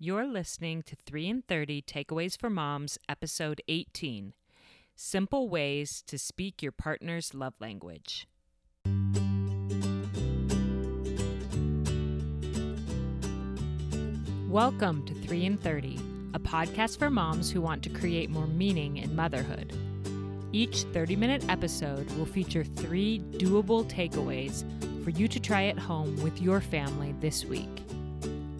You're listening to 3 in 30 Takeaways for Moms, episode 18 Simple Ways to Speak Your Partner's Love Language. Welcome to 3 in 30, a podcast for moms who want to create more meaning in motherhood. Each 30 minute episode will feature three doable takeaways for you to try at home with your family this week.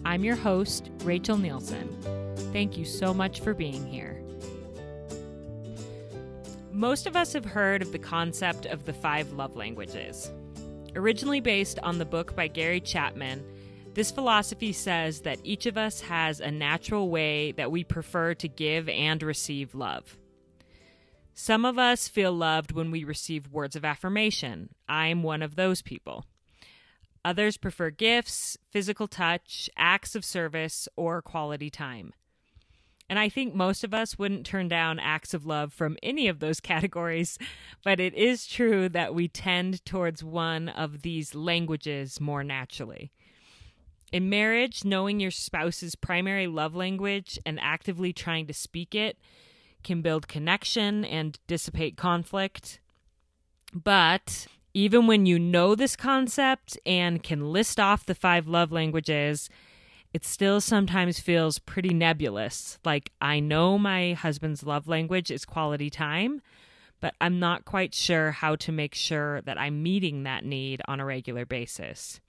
I'm your host, Rachel Nielsen. Thank you so much for being here. Most of us have heard of the concept of the five love languages. Originally based on the book by Gary Chapman, this philosophy says that each of us has a natural way that we prefer to give and receive love. Some of us feel loved when we receive words of affirmation. I'm one of those people. Others prefer gifts, physical touch, acts of service, or quality time. And I think most of us wouldn't turn down acts of love from any of those categories, but it is true that we tend towards one of these languages more naturally. In marriage, knowing your spouse's primary love language and actively trying to speak it can build connection and dissipate conflict. But even when you know this concept and can list off the five love languages, it still sometimes feels pretty nebulous. Like, I know my husband's love language is quality time, but I'm not quite sure how to make sure that I'm meeting that need on a regular basis.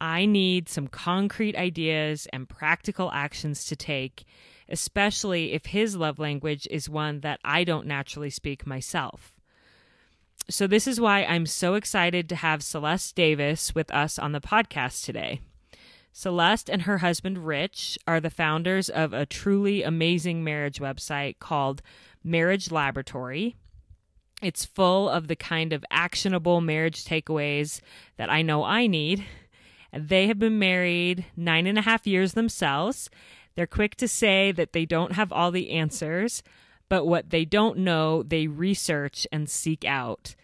I need some concrete ideas and practical actions to take, especially if his love language is one that I don't naturally speak myself. So, this is why I'm so excited to have Celeste Davis with us on the podcast today. Celeste and her husband Rich are the founders of a truly amazing marriage website called Marriage Laboratory. It's full of the kind of actionable marriage takeaways that I know I need they have been married nine and a half years themselves. They're quick to say that they don't have all the answers, but what they don't know, they research and seek out.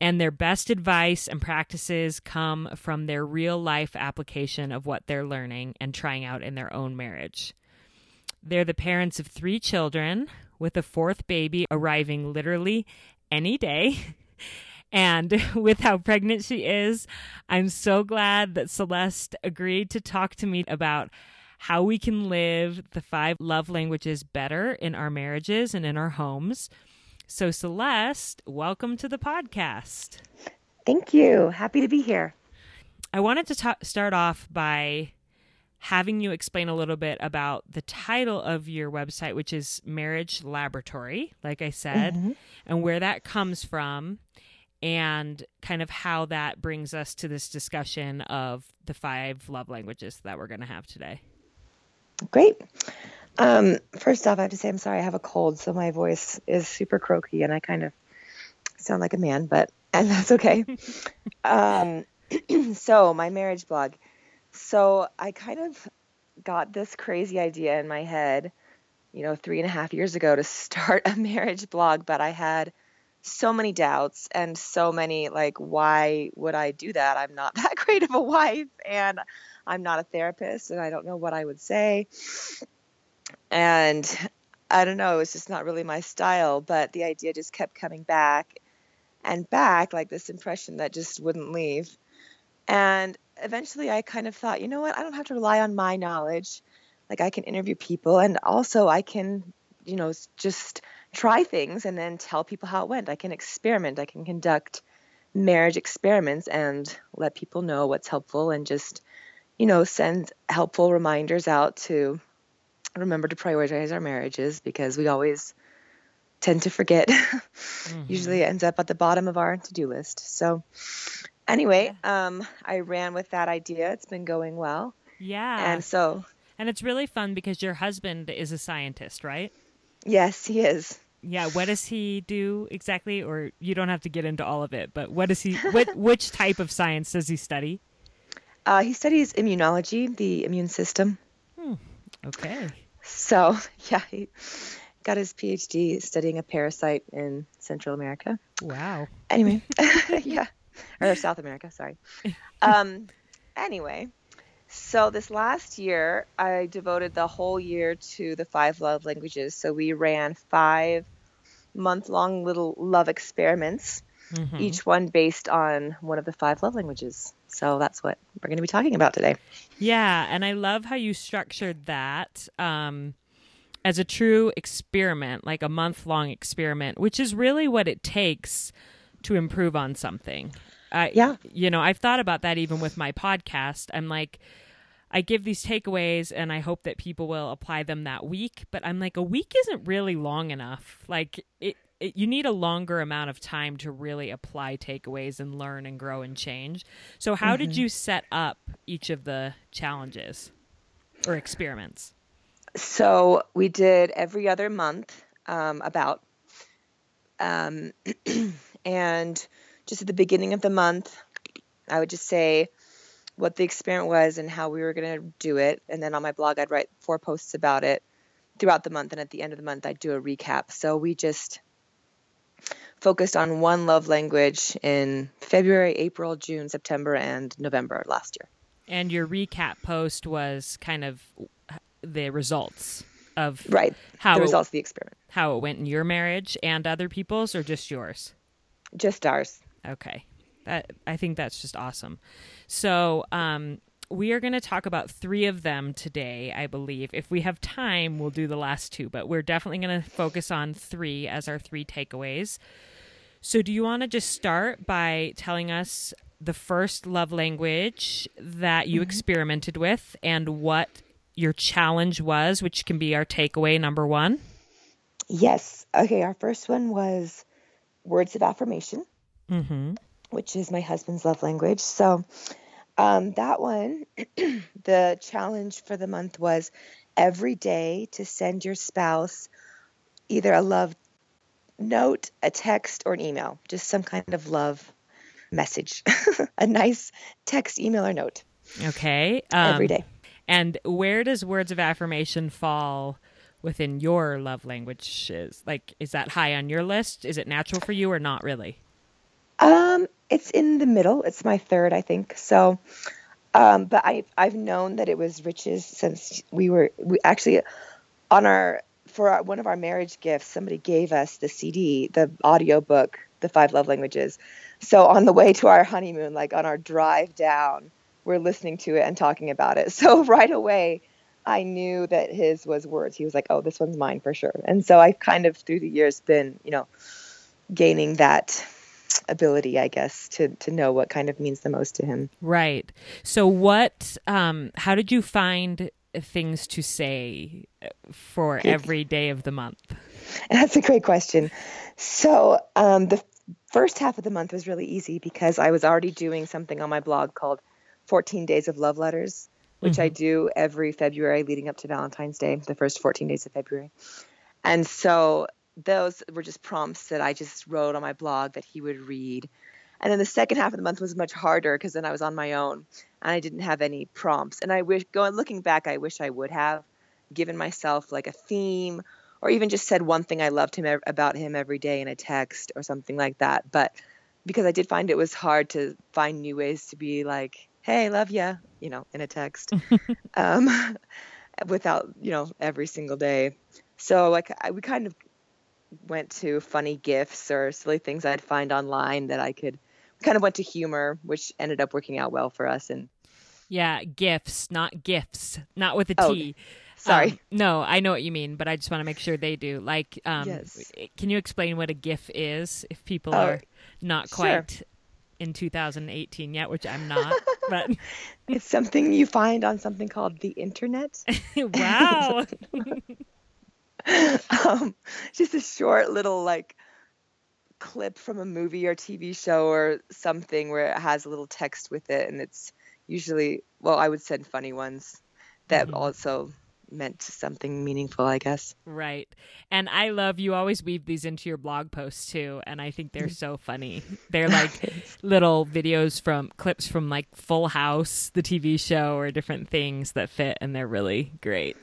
And their best advice and practices come from their real life application of what they're learning and trying out in their own marriage. They're the parents of three children, with a fourth baby arriving literally any day. And with how pregnant she is, I'm so glad that Celeste agreed to talk to me about how we can live the five love languages better in our marriages and in our homes. So, Celeste, welcome to the podcast. Thank you. Happy to be here. I wanted to ta- start off by having you explain a little bit about the title of your website, which is Marriage Laboratory, like I said, mm-hmm. and where that comes from and kind of how that brings us to this discussion of the five love languages that we're going to have today. Great. Um, first off, I have to say I'm sorry. I have a cold, so my voice is super croaky, and I kind of sound like a man, but and that's okay. um, so my marriage blog. So I kind of got this crazy idea in my head, you know, three and a half years ago to start a marriage blog, but I had so many doubts and so many like why would I do that? I'm not that great of a wife and I'm not a therapist and I don't know what I would say. And I don't know, it's just not really my style, but the idea just kept coming back and back like this impression that just wouldn't leave. And eventually I kind of thought, you know what? I don't have to rely on my knowledge. Like I can interview people and also I can, you know, just try things and then tell people how it went. I can experiment. I can conduct marriage experiments and let people know what's helpful and just, you know, send helpful reminders out to remember to prioritize our marriages because we always tend to forget. mm-hmm. Usually it ends up at the bottom of our to do list. So, anyway, um, I ran with that idea. It's been going well. Yeah. And so. And it's really fun because your husband is a scientist, right? Yes, he is yeah what does he do exactly or you don't have to get into all of it but what does he what which type of science does he study uh, he studies immunology the immune system hmm. okay so yeah he got his phd studying a parasite in central america wow anyway yeah or south america sorry um anyway So this last year, I devoted the whole year to the five love languages. So we ran five month-long little love experiments, mm-hmm. each one based on one of the five love languages. So that's what we're going to be talking about today. Yeah, and I love how you structured that um, as a true experiment, like a month-long experiment, which is really what it takes to improve on something. I, yeah. You know, I've thought about that even with my podcast. I'm like, I give these takeaways and I hope that people will apply them that week. But I'm like, a week isn't really long enough. Like, it, it, you need a longer amount of time to really apply takeaways and learn and grow and change. So, how mm-hmm. did you set up each of the challenges or experiments? So, we did every other month, um, about. Um, and just at the beginning of the month, I would just say what the experiment was and how we were going to do it. And then on my blog, I'd write four posts about it throughout the month. And at the end of the month, I'd do a recap. So we just focused on one love language in February, April, June, September, and November last year. And your recap post was kind of the results of right how the results it, of the experiment, how it went in your marriage and other people's, or just yours. Just ours. Okay. That I think that's just awesome. So, um, we are going to talk about three of them today, I believe. If we have time, we'll do the last two, but we're definitely going to focus on three as our three takeaways. So, do you want to just start by telling us the first love language that you mm-hmm. experimented with and what your challenge was, which can be our takeaway number one? Yes. Okay. Our first one was words of affirmation, mm-hmm. which is my husband's love language. So um, that one, the challenge for the month was every day to send your spouse either a love note, a text, or an email, just some kind of love message, a nice text, email, or note. Okay. Um, every day. And where does words of affirmation fall within your love languages? Like, is that high on your list? Is it natural for you or not really? Um, it's in the middle. It's my third, I think. So, um, but I I've known that it was Rich's since we were we actually on our for our, one of our marriage gifts. Somebody gave us the CD, the audio book, the five love languages. So on the way to our honeymoon, like on our drive down, we're listening to it and talking about it. So right away, I knew that his was words. He was like, "Oh, this one's mine for sure." And so I've kind of through the years been, you know, gaining that ability, I guess, to to know what kind of means the most to him. Right. So what um how did you find things to say for every day of the month? That's a great question. So, um the first half of the month was really easy because I was already doing something on my blog called 14 Days of Love Letters which mm-hmm. I do every February leading up to Valentine's Day, the first 14 days of February. And so those were just prompts that I just wrote on my blog that he would read. And then the second half of the month was much harder because then I was on my own and I didn't have any prompts. And I wish, going looking back, I wish I would have given myself like a theme or even just said one thing I loved him about him every day in a text or something like that. But because I did find it was hard to find new ways to be like, hey, love ya, you know, in a text, um, without, you know, every single day. So like I, we kind of went to funny gifts or silly things I'd find online that I could kind of went to humor, which ended up working out well for us. And yeah, gifts, not gifts, not with a oh, T. Sorry. Um, no, I know what you mean, but I just want to make sure they do. Like, um, yes. can you explain what a GIF is if people oh, are not quite sure in 2018 yet, which I'm not. but it's something you find on something called the internet. wow. um, just a short little like clip from a movie or TV show or something where it has a little text with it, and it's usually well, I would send funny ones that mm-hmm. also meant something meaningful, I guess. Right. And I love you always weave these into your blog posts too, and I think they're so funny. They're like little videos from clips from like Full House, the TV show, or different things that fit and they're really great.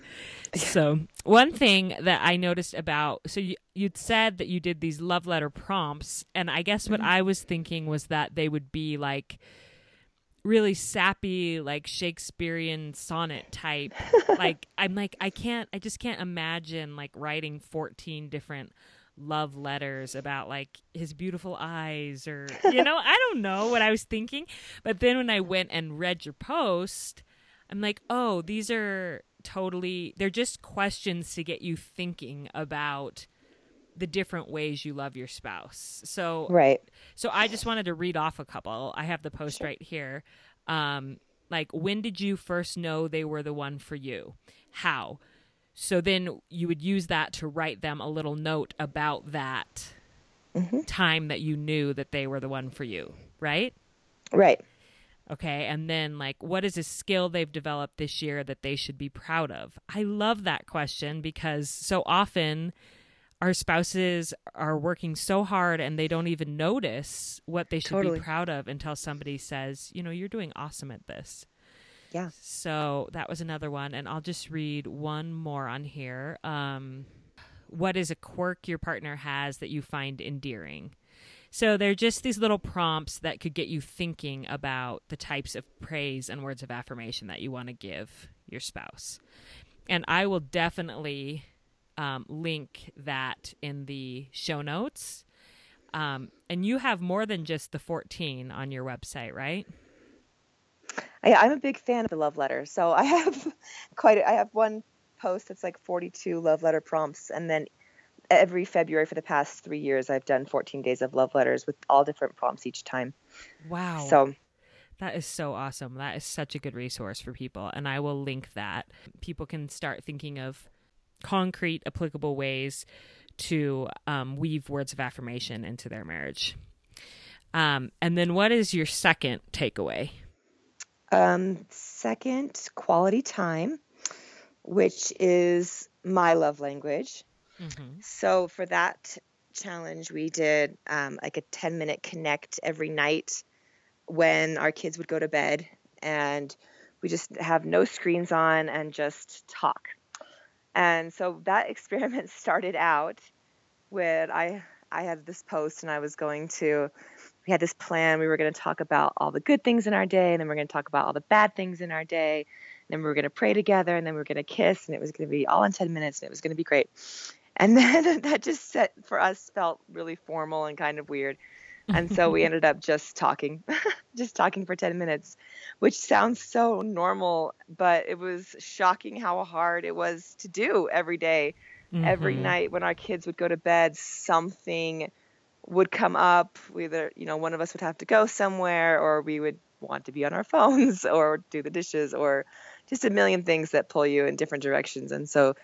So, one thing that I noticed about so you you'd said that you did these love letter prompts and I guess what mm-hmm. I was thinking was that they would be like really sappy like Shakespearean sonnet type. like I'm like I can't I just can't imagine like writing 14 different love letters about like his beautiful eyes or you know, I don't know what I was thinking. But then when I went and read your post, I'm like, "Oh, these are totally they're just questions to get you thinking about the different ways you love your spouse. So right. So I just wanted to read off a couple. I have the post sure. right here. Um, like when did you first know they were the one for you? How? So then you would use that to write them a little note about that mm-hmm. time that you knew that they were the one for you, right? Right. Okay. And then, like, what is a skill they've developed this year that they should be proud of? I love that question because so often our spouses are working so hard and they don't even notice what they should totally. be proud of until somebody says, you know, you're doing awesome at this. Yeah. So that was another one. And I'll just read one more on here. Um, what is a quirk your partner has that you find endearing? So they're just these little prompts that could get you thinking about the types of praise and words of affirmation that you want to give your spouse. And I will definitely um, link that in the show notes. Um, and you have more than just the 14 on your website, right? I, I'm a big fan of the love letter. So I have quite, a, I have one post that's like 42 love letter prompts. And then every February for the past three years, I've done 14 days of love letters with all different prompts each time. Wow. So that is so awesome. That is such a good resource for people. And I will link that. People can start thinking of concrete, applicable ways to um, weave words of affirmation into their marriage. Um, and then, what is your second takeaway? Um, second, quality time, which is my love language. Mm-hmm. So, for that challenge, we did um, like a 10 minute connect every night when our kids would go to bed. And we just have no screens on and just talk and so that experiment started out with I I had this post and I was going to we had this plan. We were going to talk about all the good things in our day, and then we are going to talk about all the bad things in our day. And then we were going to pray together, and then we were going to kiss, and it was going to be all in 10 minutes, and it was going to be great. And then that just set for us felt really formal and kind of weird. And so we ended up just talking, just talking for 10 minutes, which sounds so normal, but it was shocking how hard it was to do every day. Mm-hmm. Every night when our kids would go to bed, something would come up. Either, you know, one of us would have to go somewhere or we would want to be on our phones or do the dishes or just a million things that pull you in different directions. And so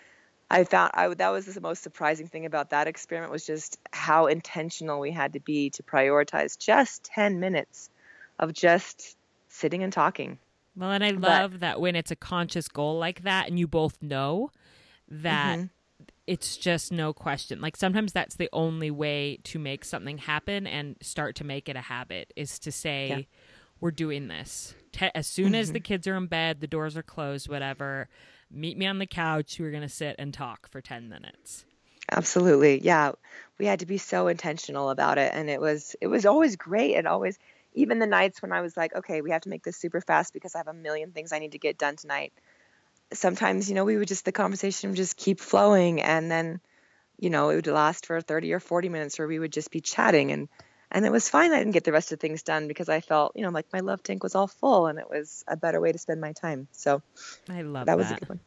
I found I that was the most surprising thing about that experiment was just how intentional we had to be to prioritize just 10 minutes of just sitting and talking. Well, and I love but, that when it's a conscious goal like that and you both know that mm-hmm. it's just no question. Like sometimes that's the only way to make something happen and start to make it a habit is to say yeah. we're doing this. as soon mm-hmm. as the kids are in bed, the doors are closed, whatever meet me on the couch. We're going to sit and talk for 10 minutes. Absolutely. Yeah. We had to be so intentional about it. And it was, it was always great. And always, even the nights when I was like, okay, we have to make this super fast because I have a million things I need to get done tonight. Sometimes, you know, we would just, the conversation would just keep flowing. And then, you know, it would last for 30 or 40 minutes where we would just be chatting and, and it was fine. I didn't get the rest of things done because I felt, you know, like my love tank was all full and it was a better way to spend my time. So I love that. That was a good one.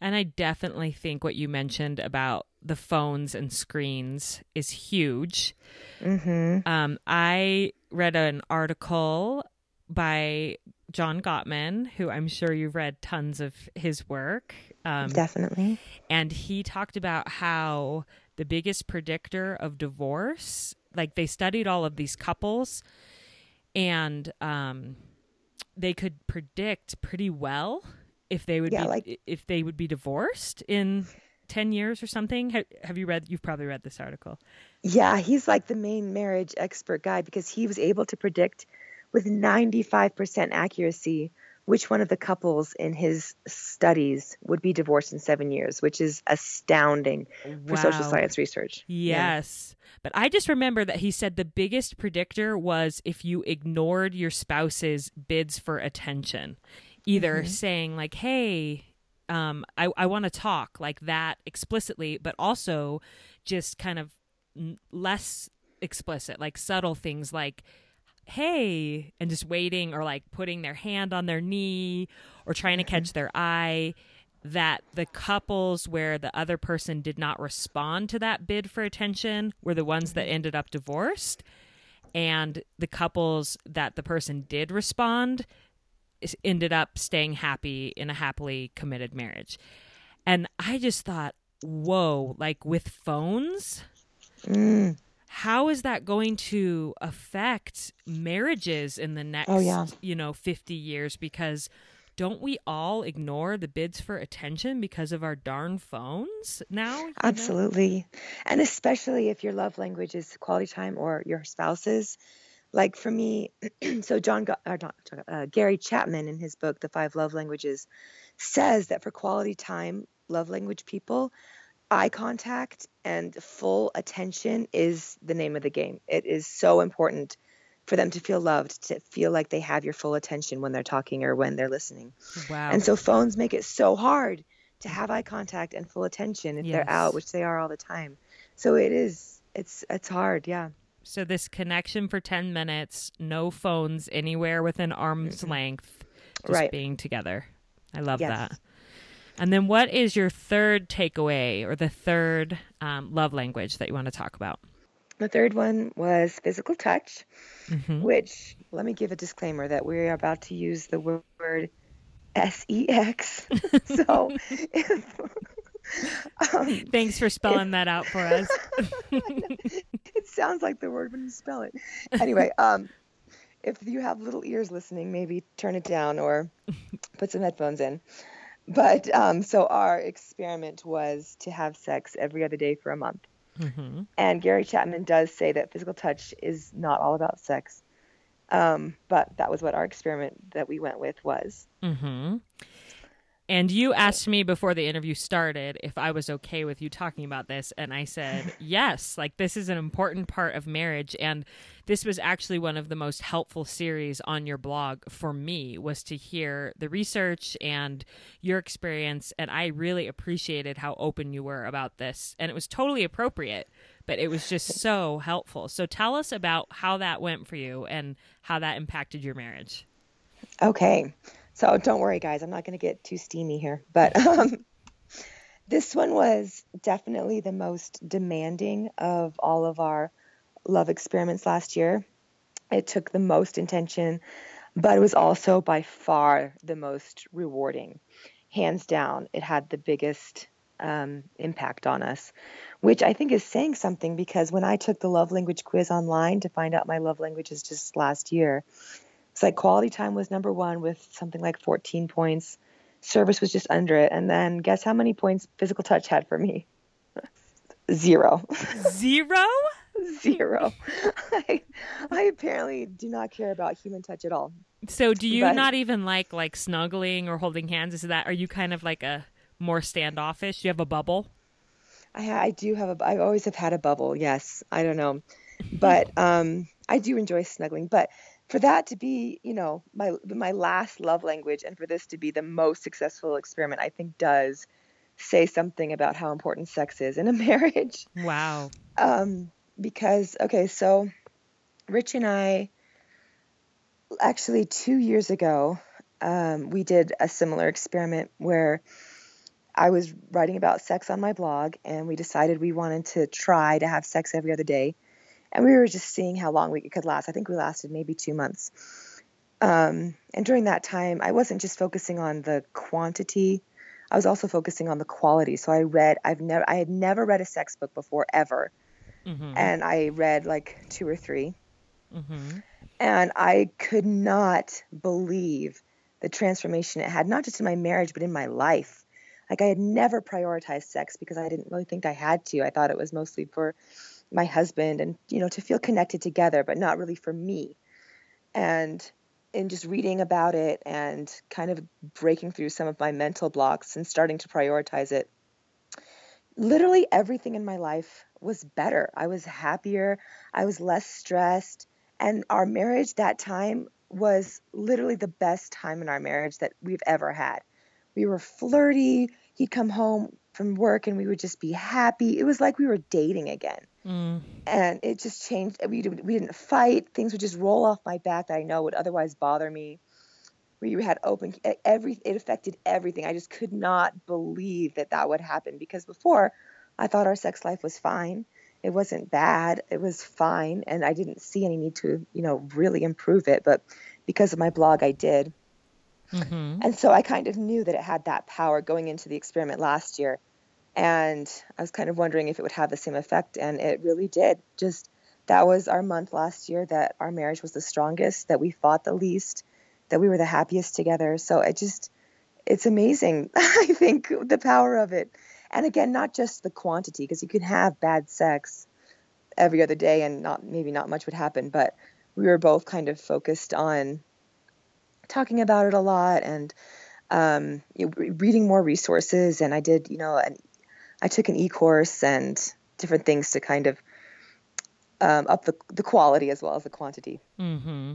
And I definitely think what you mentioned about the phones and screens is huge. Mm-hmm. Um, I read an article by John Gottman, who I'm sure you've read tons of his work. Um, Definitely. And he talked about how the biggest predictor of divorce like they studied all of these couples and um, they could predict pretty well if they would yeah, be like, if they would be divorced in 10 years or something. Have, have you read you've probably read this article. Yeah he's like the main marriage expert guy because he was able to predict with 95% accuracy which one of the couples in his studies would be divorced in seven years, which is astounding for social science research. Yes. Yeah. But I just remember that he said the biggest predictor was if you ignored your spouse's bids for attention, either mm-hmm. saying, like, hey, um, I, I want to talk like that explicitly, but also just kind of less explicit, like subtle things like, hey, and just waiting or like putting their hand on their knee or trying to mm-hmm. catch their eye. That the couples where the other person did not respond to that bid for attention were the ones that mm-hmm. ended up divorced. And the couples that the person did respond ended up staying happy in a happily committed marriage. And I just thought, whoa, like with phones, mm how is that going to affect marriages in the next oh, yeah. you know 50 years because don't we all ignore the bids for attention because of our darn phones now absolutely know? and especially if your love language is quality time or your spouse's like for me so john, uh, uh, gary chapman in his book the five love languages says that for quality time love language people eye contact and full attention is the name of the game. It is so important for them to feel loved, to feel like they have your full attention when they're talking or when they're listening. Wow. And so phones make it so hard to have eye contact and full attention if yes. they're out, which they are all the time. So it is it's it's hard, yeah. So this connection for 10 minutes, no phones anywhere within arm's length, just right. being together. I love yes. that. And then, what is your third takeaway or the third um, love language that you want to talk about? The third one was physical touch, mm-hmm. which let me give a disclaimer that we are about to use the word sex. so, if, um, thanks for spelling if, that out for us. it sounds like the word when you spell it. Anyway, um, if you have little ears listening, maybe turn it down or put some headphones in. But um, so our experiment was to have sex every other day for a month. Mm-hmm. And Gary Chapman does say that physical touch is not all about sex. Um, but that was what our experiment that we went with was. Mm-hmm. And you asked me before the interview started if I was okay with you talking about this. And I said, yes, like this is an important part of marriage. And this was actually one of the most helpful series on your blog for me was to hear the research and your experience. And I really appreciated how open you were about this. And it was totally appropriate, but it was just so helpful. So tell us about how that went for you and how that impacted your marriage. Okay. So don't worry, guys. I'm not going to get too steamy here. But um, this one was definitely the most demanding of all of our love experiments last year. It took the most intention, but it was also by far the most rewarding. Hands down, it had the biggest um, impact on us, which I think is saying something because when I took the love language quiz online to find out my love languages just last year, it's like quality time was number one with something like 14 points. Service was just under it. And then guess how many points physical touch had for me? Zero. Zero? Zero. I, I apparently do not care about human touch at all. So do you but, not even like like snuggling or holding hands? Is that are you kind of like a more standoffish? Do you have a bubble? I, I do have a. I always have had a bubble. Yes, I don't know, but um, I do enjoy snuggling. But for that to be, you know, my my last love language, and for this to be the most successful experiment, I think does say something about how important sex is in a marriage. Wow. Um, because okay, so Rich and I actually two years ago um, we did a similar experiment where I was writing about sex on my blog, and we decided we wanted to try to have sex every other day and we were just seeing how long we could last. I think we lasted maybe two months. Um, and during that time, I wasn't just focusing on the quantity; I was also focusing on the quality. So I read. I've never. I had never read a sex book before ever, mm-hmm. and I read like two or 3 mm-hmm. and I could not believe the transformation it had, not just in my marriage but in my life. Like I had never prioritized sex because I didn't really think I had to. I thought it was mostly for my husband and you know to feel connected together but not really for me and in just reading about it and kind of breaking through some of my mental blocks and starting to prioritize it, literally everything in my life was better. I was happier, I was less stressed, and our marriage that time was literally the best time in our marriage that we've ever had. We were flirty. He'd come home from work and we would just be happy. It was like we were dating again. Mm. And it just changed. We, we didn't fight. Things would just roll off my back that I know would otherwise bother me. We had open every it affected everything. I just could not believe that that would happen because before I thought our sex life was fine. It wasn't bad. It was fine and I didn't see any need to, you know, really improve it, but because of my blog I did. Mm-hmm. And so I kind of knew that it had that power going into the experiment last year and I was kind of wondering if it would have the same effect, and it really did. Just that was our month last year that our marriage was the strongest, that we fought the least, that we were the happiest together. So it just, it's amazing. I think the power of it. And again, not just the quantity, because you can have bad sex every other day and not maybe not much would happen, but we were both kind of focused on talking about it a lot and um, reading more resources. And I did, you know, an I took an e-course and different things to kind of um, up the the quality as well as the quantity. Mm-hmm.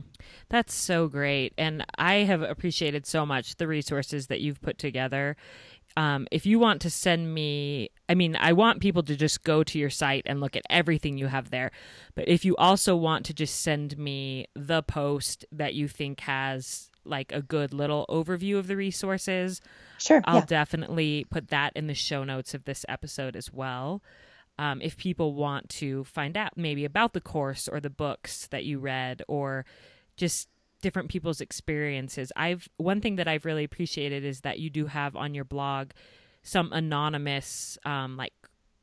That's so great, and I have appreciated so much the resources that you've put together. Um, if you want to send me, I mean, I want people to just go to your site and look at everything you have there. But if you also want to just send me the post that you think has like a good little overview of the resources, sure, I'll yeah. definitely put that in the show notes of this episode as well. Um, if people want to find out maybe about the course or the books that you read or just different people's experiences. I've one thing that I've really appreciated is that you do have on your blog some anonymous um, like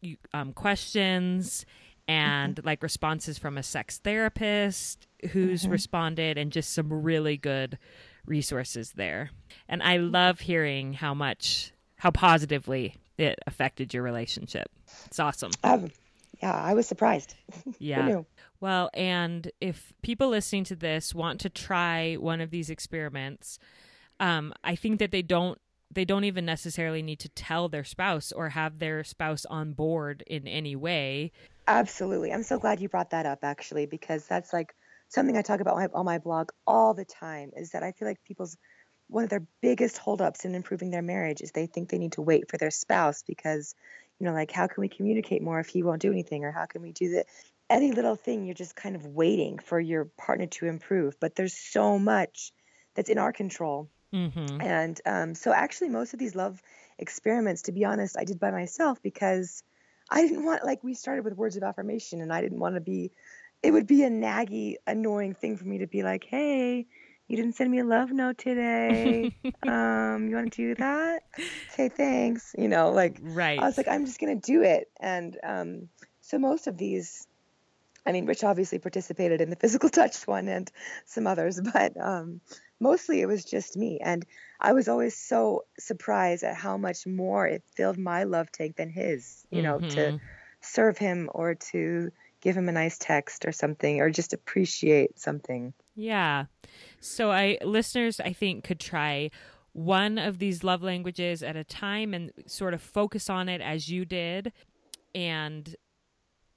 you, um, questions and mm-hmm. like responses from a sex therapist who's mm-hmm. responded and just some really good resources there. And I love hearing how much, how positively it affected your relationship. It's awesome. Um, yeah, I was surprised. Yeah. Well, and if people listening to this want to try one of these experiments, um, I think that they don't they don't even necessarily need to tell their spouse or have their spouse on board in any way. Absolutely. I'm so glad you brought that up actually because that's like something I talk about on my blog all the time is that I feel like people's one of their biggest holdups in improving their marriage is they think they need to wait for their spouse because you know like how can we communicate more if he won't do anything? Or how can we do that any little thing you're just kind of waiting for your partner to improve. But there's so much that's in our control. Mm-hmm. and um, so actually most of these love experiments to be honest i did by myself because i didn't want like we started with words of affirmation and i didn't want to be it would be a naggy, annoying thing for me to be like, hey, you didn't send me a love note today. um, you want to do that? Okay, thanks. You know, like, right. I was like, I'm just going to do it. And um, so most of these, I mean, Rich obviously participated in the physical touch one and some others, but um, mostly it was just me. And I was always so surprised at how much more it filled my love tank than his, you know, mm-hmm. to serve him or to give him a nice text or something or just appreciate something. Yeah. So I listeners I think could try one of these love languages at a time and sort of focus on it as you did. And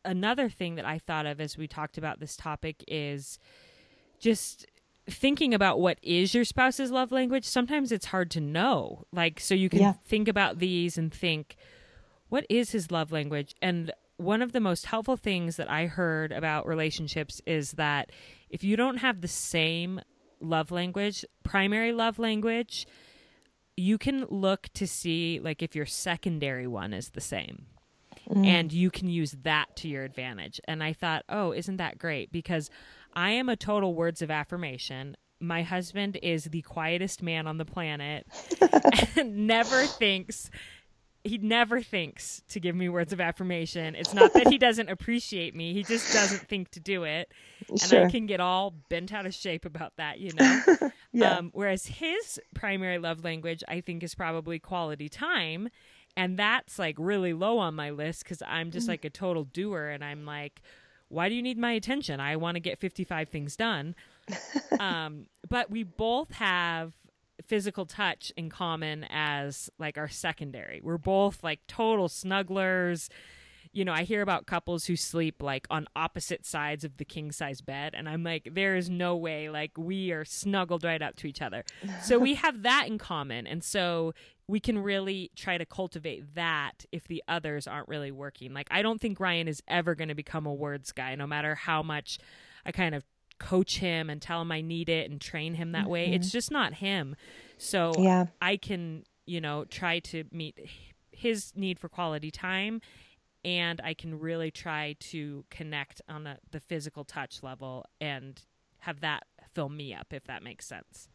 another thing that I thought of as we talked about this topic is just thinking about what is your spouse's love language. Sometimes it's hard to know. Like, so you can yeah. think about these and think, what is his love language? And one of the most helpful things that I heard about relationships is that if you don't have the same love language, primary love language, you can look to see like if your secondary one is the same. Mm. And you can use that to your advantage. And I thought, oh, isn't that great? Because I am a total words of affirmation. My husband is the quietest man on the planet and never thinks he never thinks to give me words of affirmation. It's not that he doesn't appreciate me; he just doesn't think to do it, and sure. I can get all bent out of shape about that, you know. yeah. Um, whereas his primary love language, I think, is probably quality time, and that's like really low on my list because I'm just mm. like a total doer, and I'm like, why do you need my attention? I want to get 55 things done. um, but we both have physical touch in common as like our secondary. We're both like total snugglers. You know, I hear about couples who sleep like on opposite sides of the king size bed, and I'm like, there is no way. Like, we are snuggled right up to each other. So we have that in common. And so we can really try to cultivate that if the others aren't really working. Like, I don't think Ryan is ever going to become a words guy, no matter how much I kind of coach him and tell him I need it and train him that mm-hmm. way. It's just not him. So yeah. I can, you know, try to meet his need for quality time and I can really try to connect on a, the physical touch level and have that fill me up if that makes sense.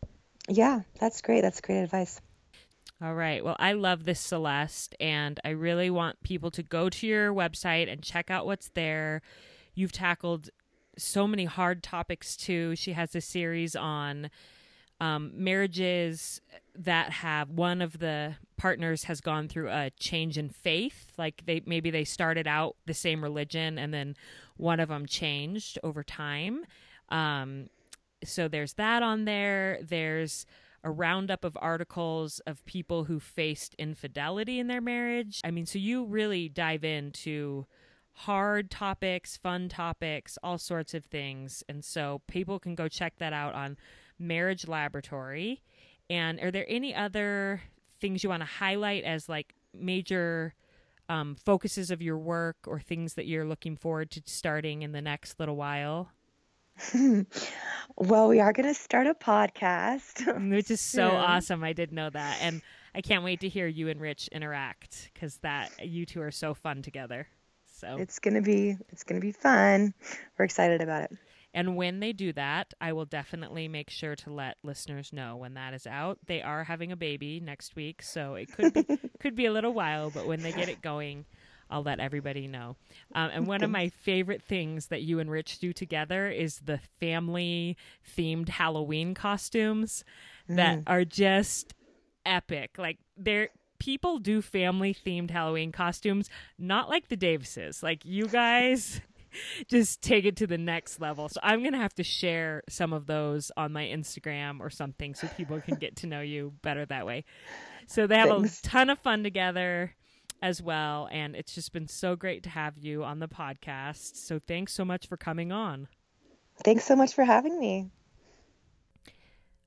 Yeah, that's great. That's great advice. All right. Well, I love this Celeste, and I really want people to go to your website and check out what's there. You've tackled so many hard topics too. She has a series on um, marriages that have one of the partners has gone through a change in faith. Like they maybe they started out the same religion and then one of them changed over time. Um, so there's that on there. There's a roundup of articles of people who faced infidelity in their marriage. I mean so you really dive into hard topics, fun topics, all sorts of things. And so people can go check that out on Marriage Laboratory. And are there any other things you want to highlight as like major um, focuses of your work or things that you're looking forward to starting in the next little while? well, we are going to start a podcast, which is so awesome. I did know that. And I can't wait to hear you and Rich interact because that you two are so fun together. So it's gonna be it's gonna be fun. We're excited about it. And when they do that, I will definitely make sure to let listeners know when that is out. They are having a baby next week, so it could be, could be a little while, but when they get it going, I'll let everybody know. Um, and one of my favorite things that you and Rich do together is the family themed Halloween costumes that mm. are just epic. Like they're people do family themed Halloween costumes, not like the Davises. Like you guys just take it to the next level. So I'm going to have to share some of those on my Instagram or something so people can get to know you better that way. So they have Thanks. a ton of fun together as well. And it's just been so great to have you on the podcast. So thanks so much for coming on. Thanks so much for having me.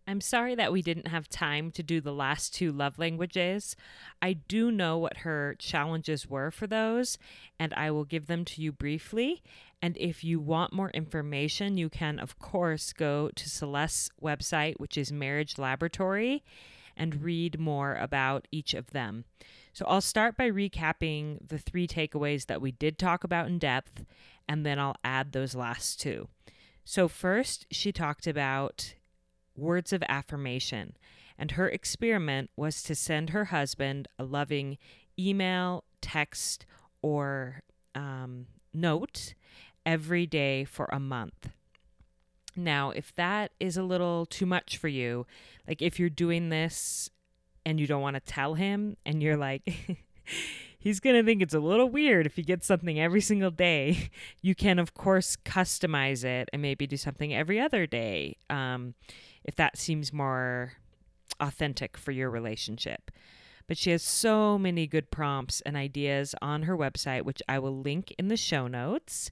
I'm sorry that we didn't have time to do the last two love languages. I do know what her challenges were for those, and I will give them to you briefly. And if you want more information, you can, of course, go to Celeste's website, which is Marriage Laboratory, and read more about each of them. So I'll start by recapping the three takeaways that we did talk about in depth, and then I'll add those last two. So, first, she talked about words of affirmation, and her experiment was to send her husband a loving email, text, or um, note every day for a month. Now, if that is a little too much for you, like if you're doing this and you don't want to tell him and you're like, he's going to think it's a little weird if he gets something every single day. You can, of course, customize it and maybe do something every other day um, if that seems more authentic for your relationship. But she has so many good prompts and ideas on her website, which I will link in the show notes.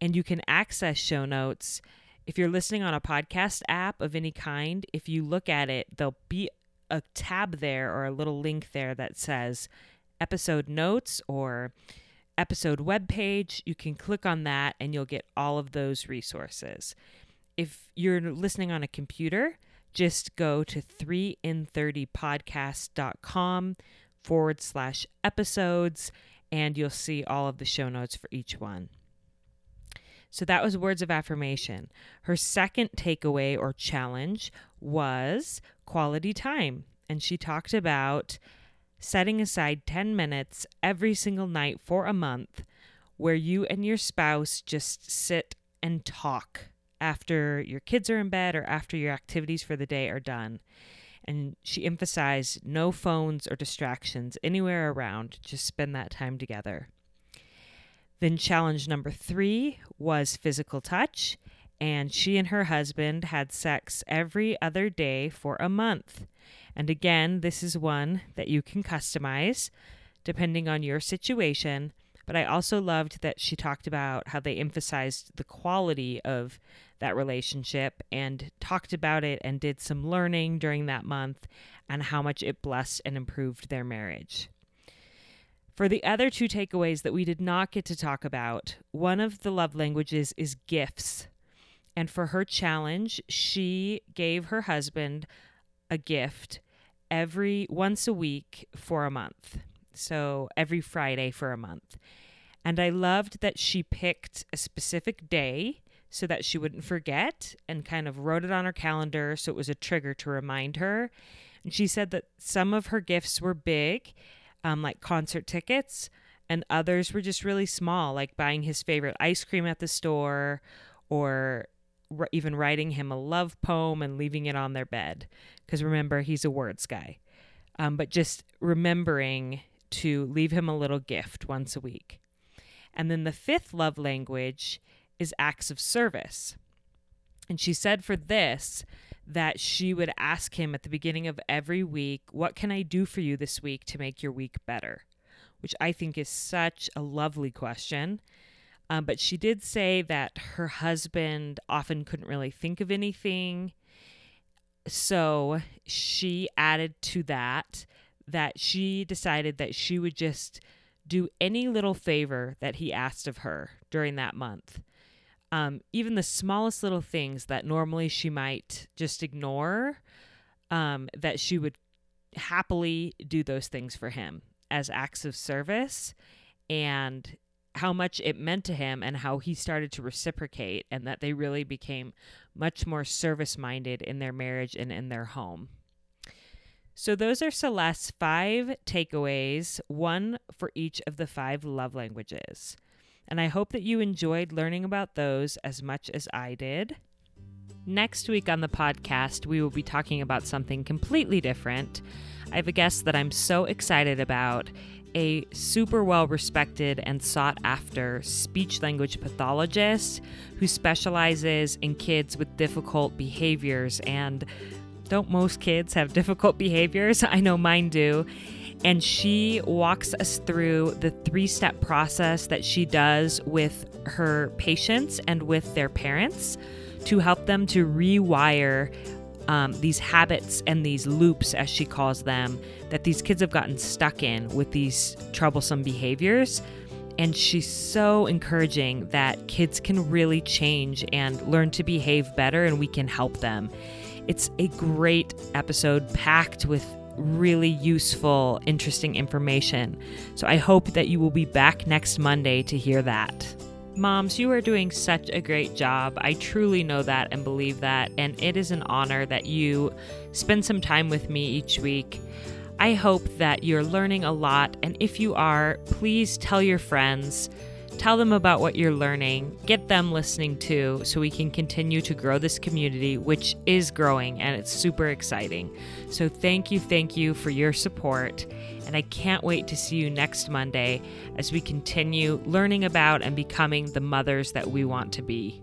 And you can access show notes if you're listening on a podcast app of any kind. If you look at it, there'll be a tab there or a little link there that says episode notes or episode web page. You can click on that and you'll get all of those resources. If you're listening on a computer, just go to 3in30podcast.com forward slash episodes and you'll see all of the show notes for each one. So that was words of affirmation. Her second takeaway or challenge was quality time. And she talked about setting aside 10 minutes every single night for a month where you and your spouse just sit and talk after your kids are in bed or after your activities for the day are done. And she emphasized no phones or distractions anywhere around, just spend that time together. Then, challenge number three was physical touch. and she and her husband had sex every other day for a month. And again, this is one that you can customize depending on your situation. But I also loved that she talked about how they emphasized the quality of that relationship and talked about it and did some learning during that month and how much it blessed and improved their marriage. For the other two takeaways that we did not get to talk about, one of the love languages is gifts. And for her challenge, she gave her husband a gift every once a week for a month. So every Friday for a month. And I loved that she picked a specific day so that she wouldn't forget and kind of wrote it on her calendar so it was a trigger to remind her. And she said that some of her gifts were big, um, like concert tickets, and others were just really small, like buying his favorite ice cream at the store or r- even writing him a love poem and leaving it on their bed. Because remember, he's a words guy. Um, but just remembering to leave him a little gift once a week. And then the fifth love language is acts of service. And she said for this that she would ask him at the beginning of every week, What can I do for you this week to make your week better? Which I think is such a lovely question. Um, but she did say that her husband often couldn't really think of anything. So she added to that that she decided that she would just do any little favor that he asked of her during that month. Um, even the smallest little things that normally she might just ignore, um, that she would happily do those things for him as acts of service and how much it meant to him and how he started to reciprocate and that they really became much more service minded in their marriage and in their home. So, those are Celeste's five takeaways, one for each of the five love languages. And I hope that you enjoyed learning about those as much as I did. Next week on the podcast, we will be talking about something completely different. I have a guest that I'm so excited about a super well respected and sought after speech language pathologist who specializes in kids with difficult behaviors and don't most kids have difficult behaviors? I know mine do. And she walks us through the three step process that she does with her patients and with their parents to help them to rewire um, these habits and these loops, as she calls them, that these kids have gotten stuck in with these troublesome behaviors. And she's so encouraging that kids can really change and learn to behave better, and we can help them. It's a great episode packed with really useful, interesting information. So I hope that you will be back next Monday to hear that. Moms, you are doing such a great job. I truly know that and believe that. And it is an honor that you spend some time with me each week. I hope that you're learning a lot. And if you are, please tell your friends Tell them about what you're learning, get them listening too, so we can continue to grow this community, which is growing and it's super exciting. So, thank you, thank you for your support. And I can't wait to see you next Monday as we continue learning about and becoming the mothers that we want to be.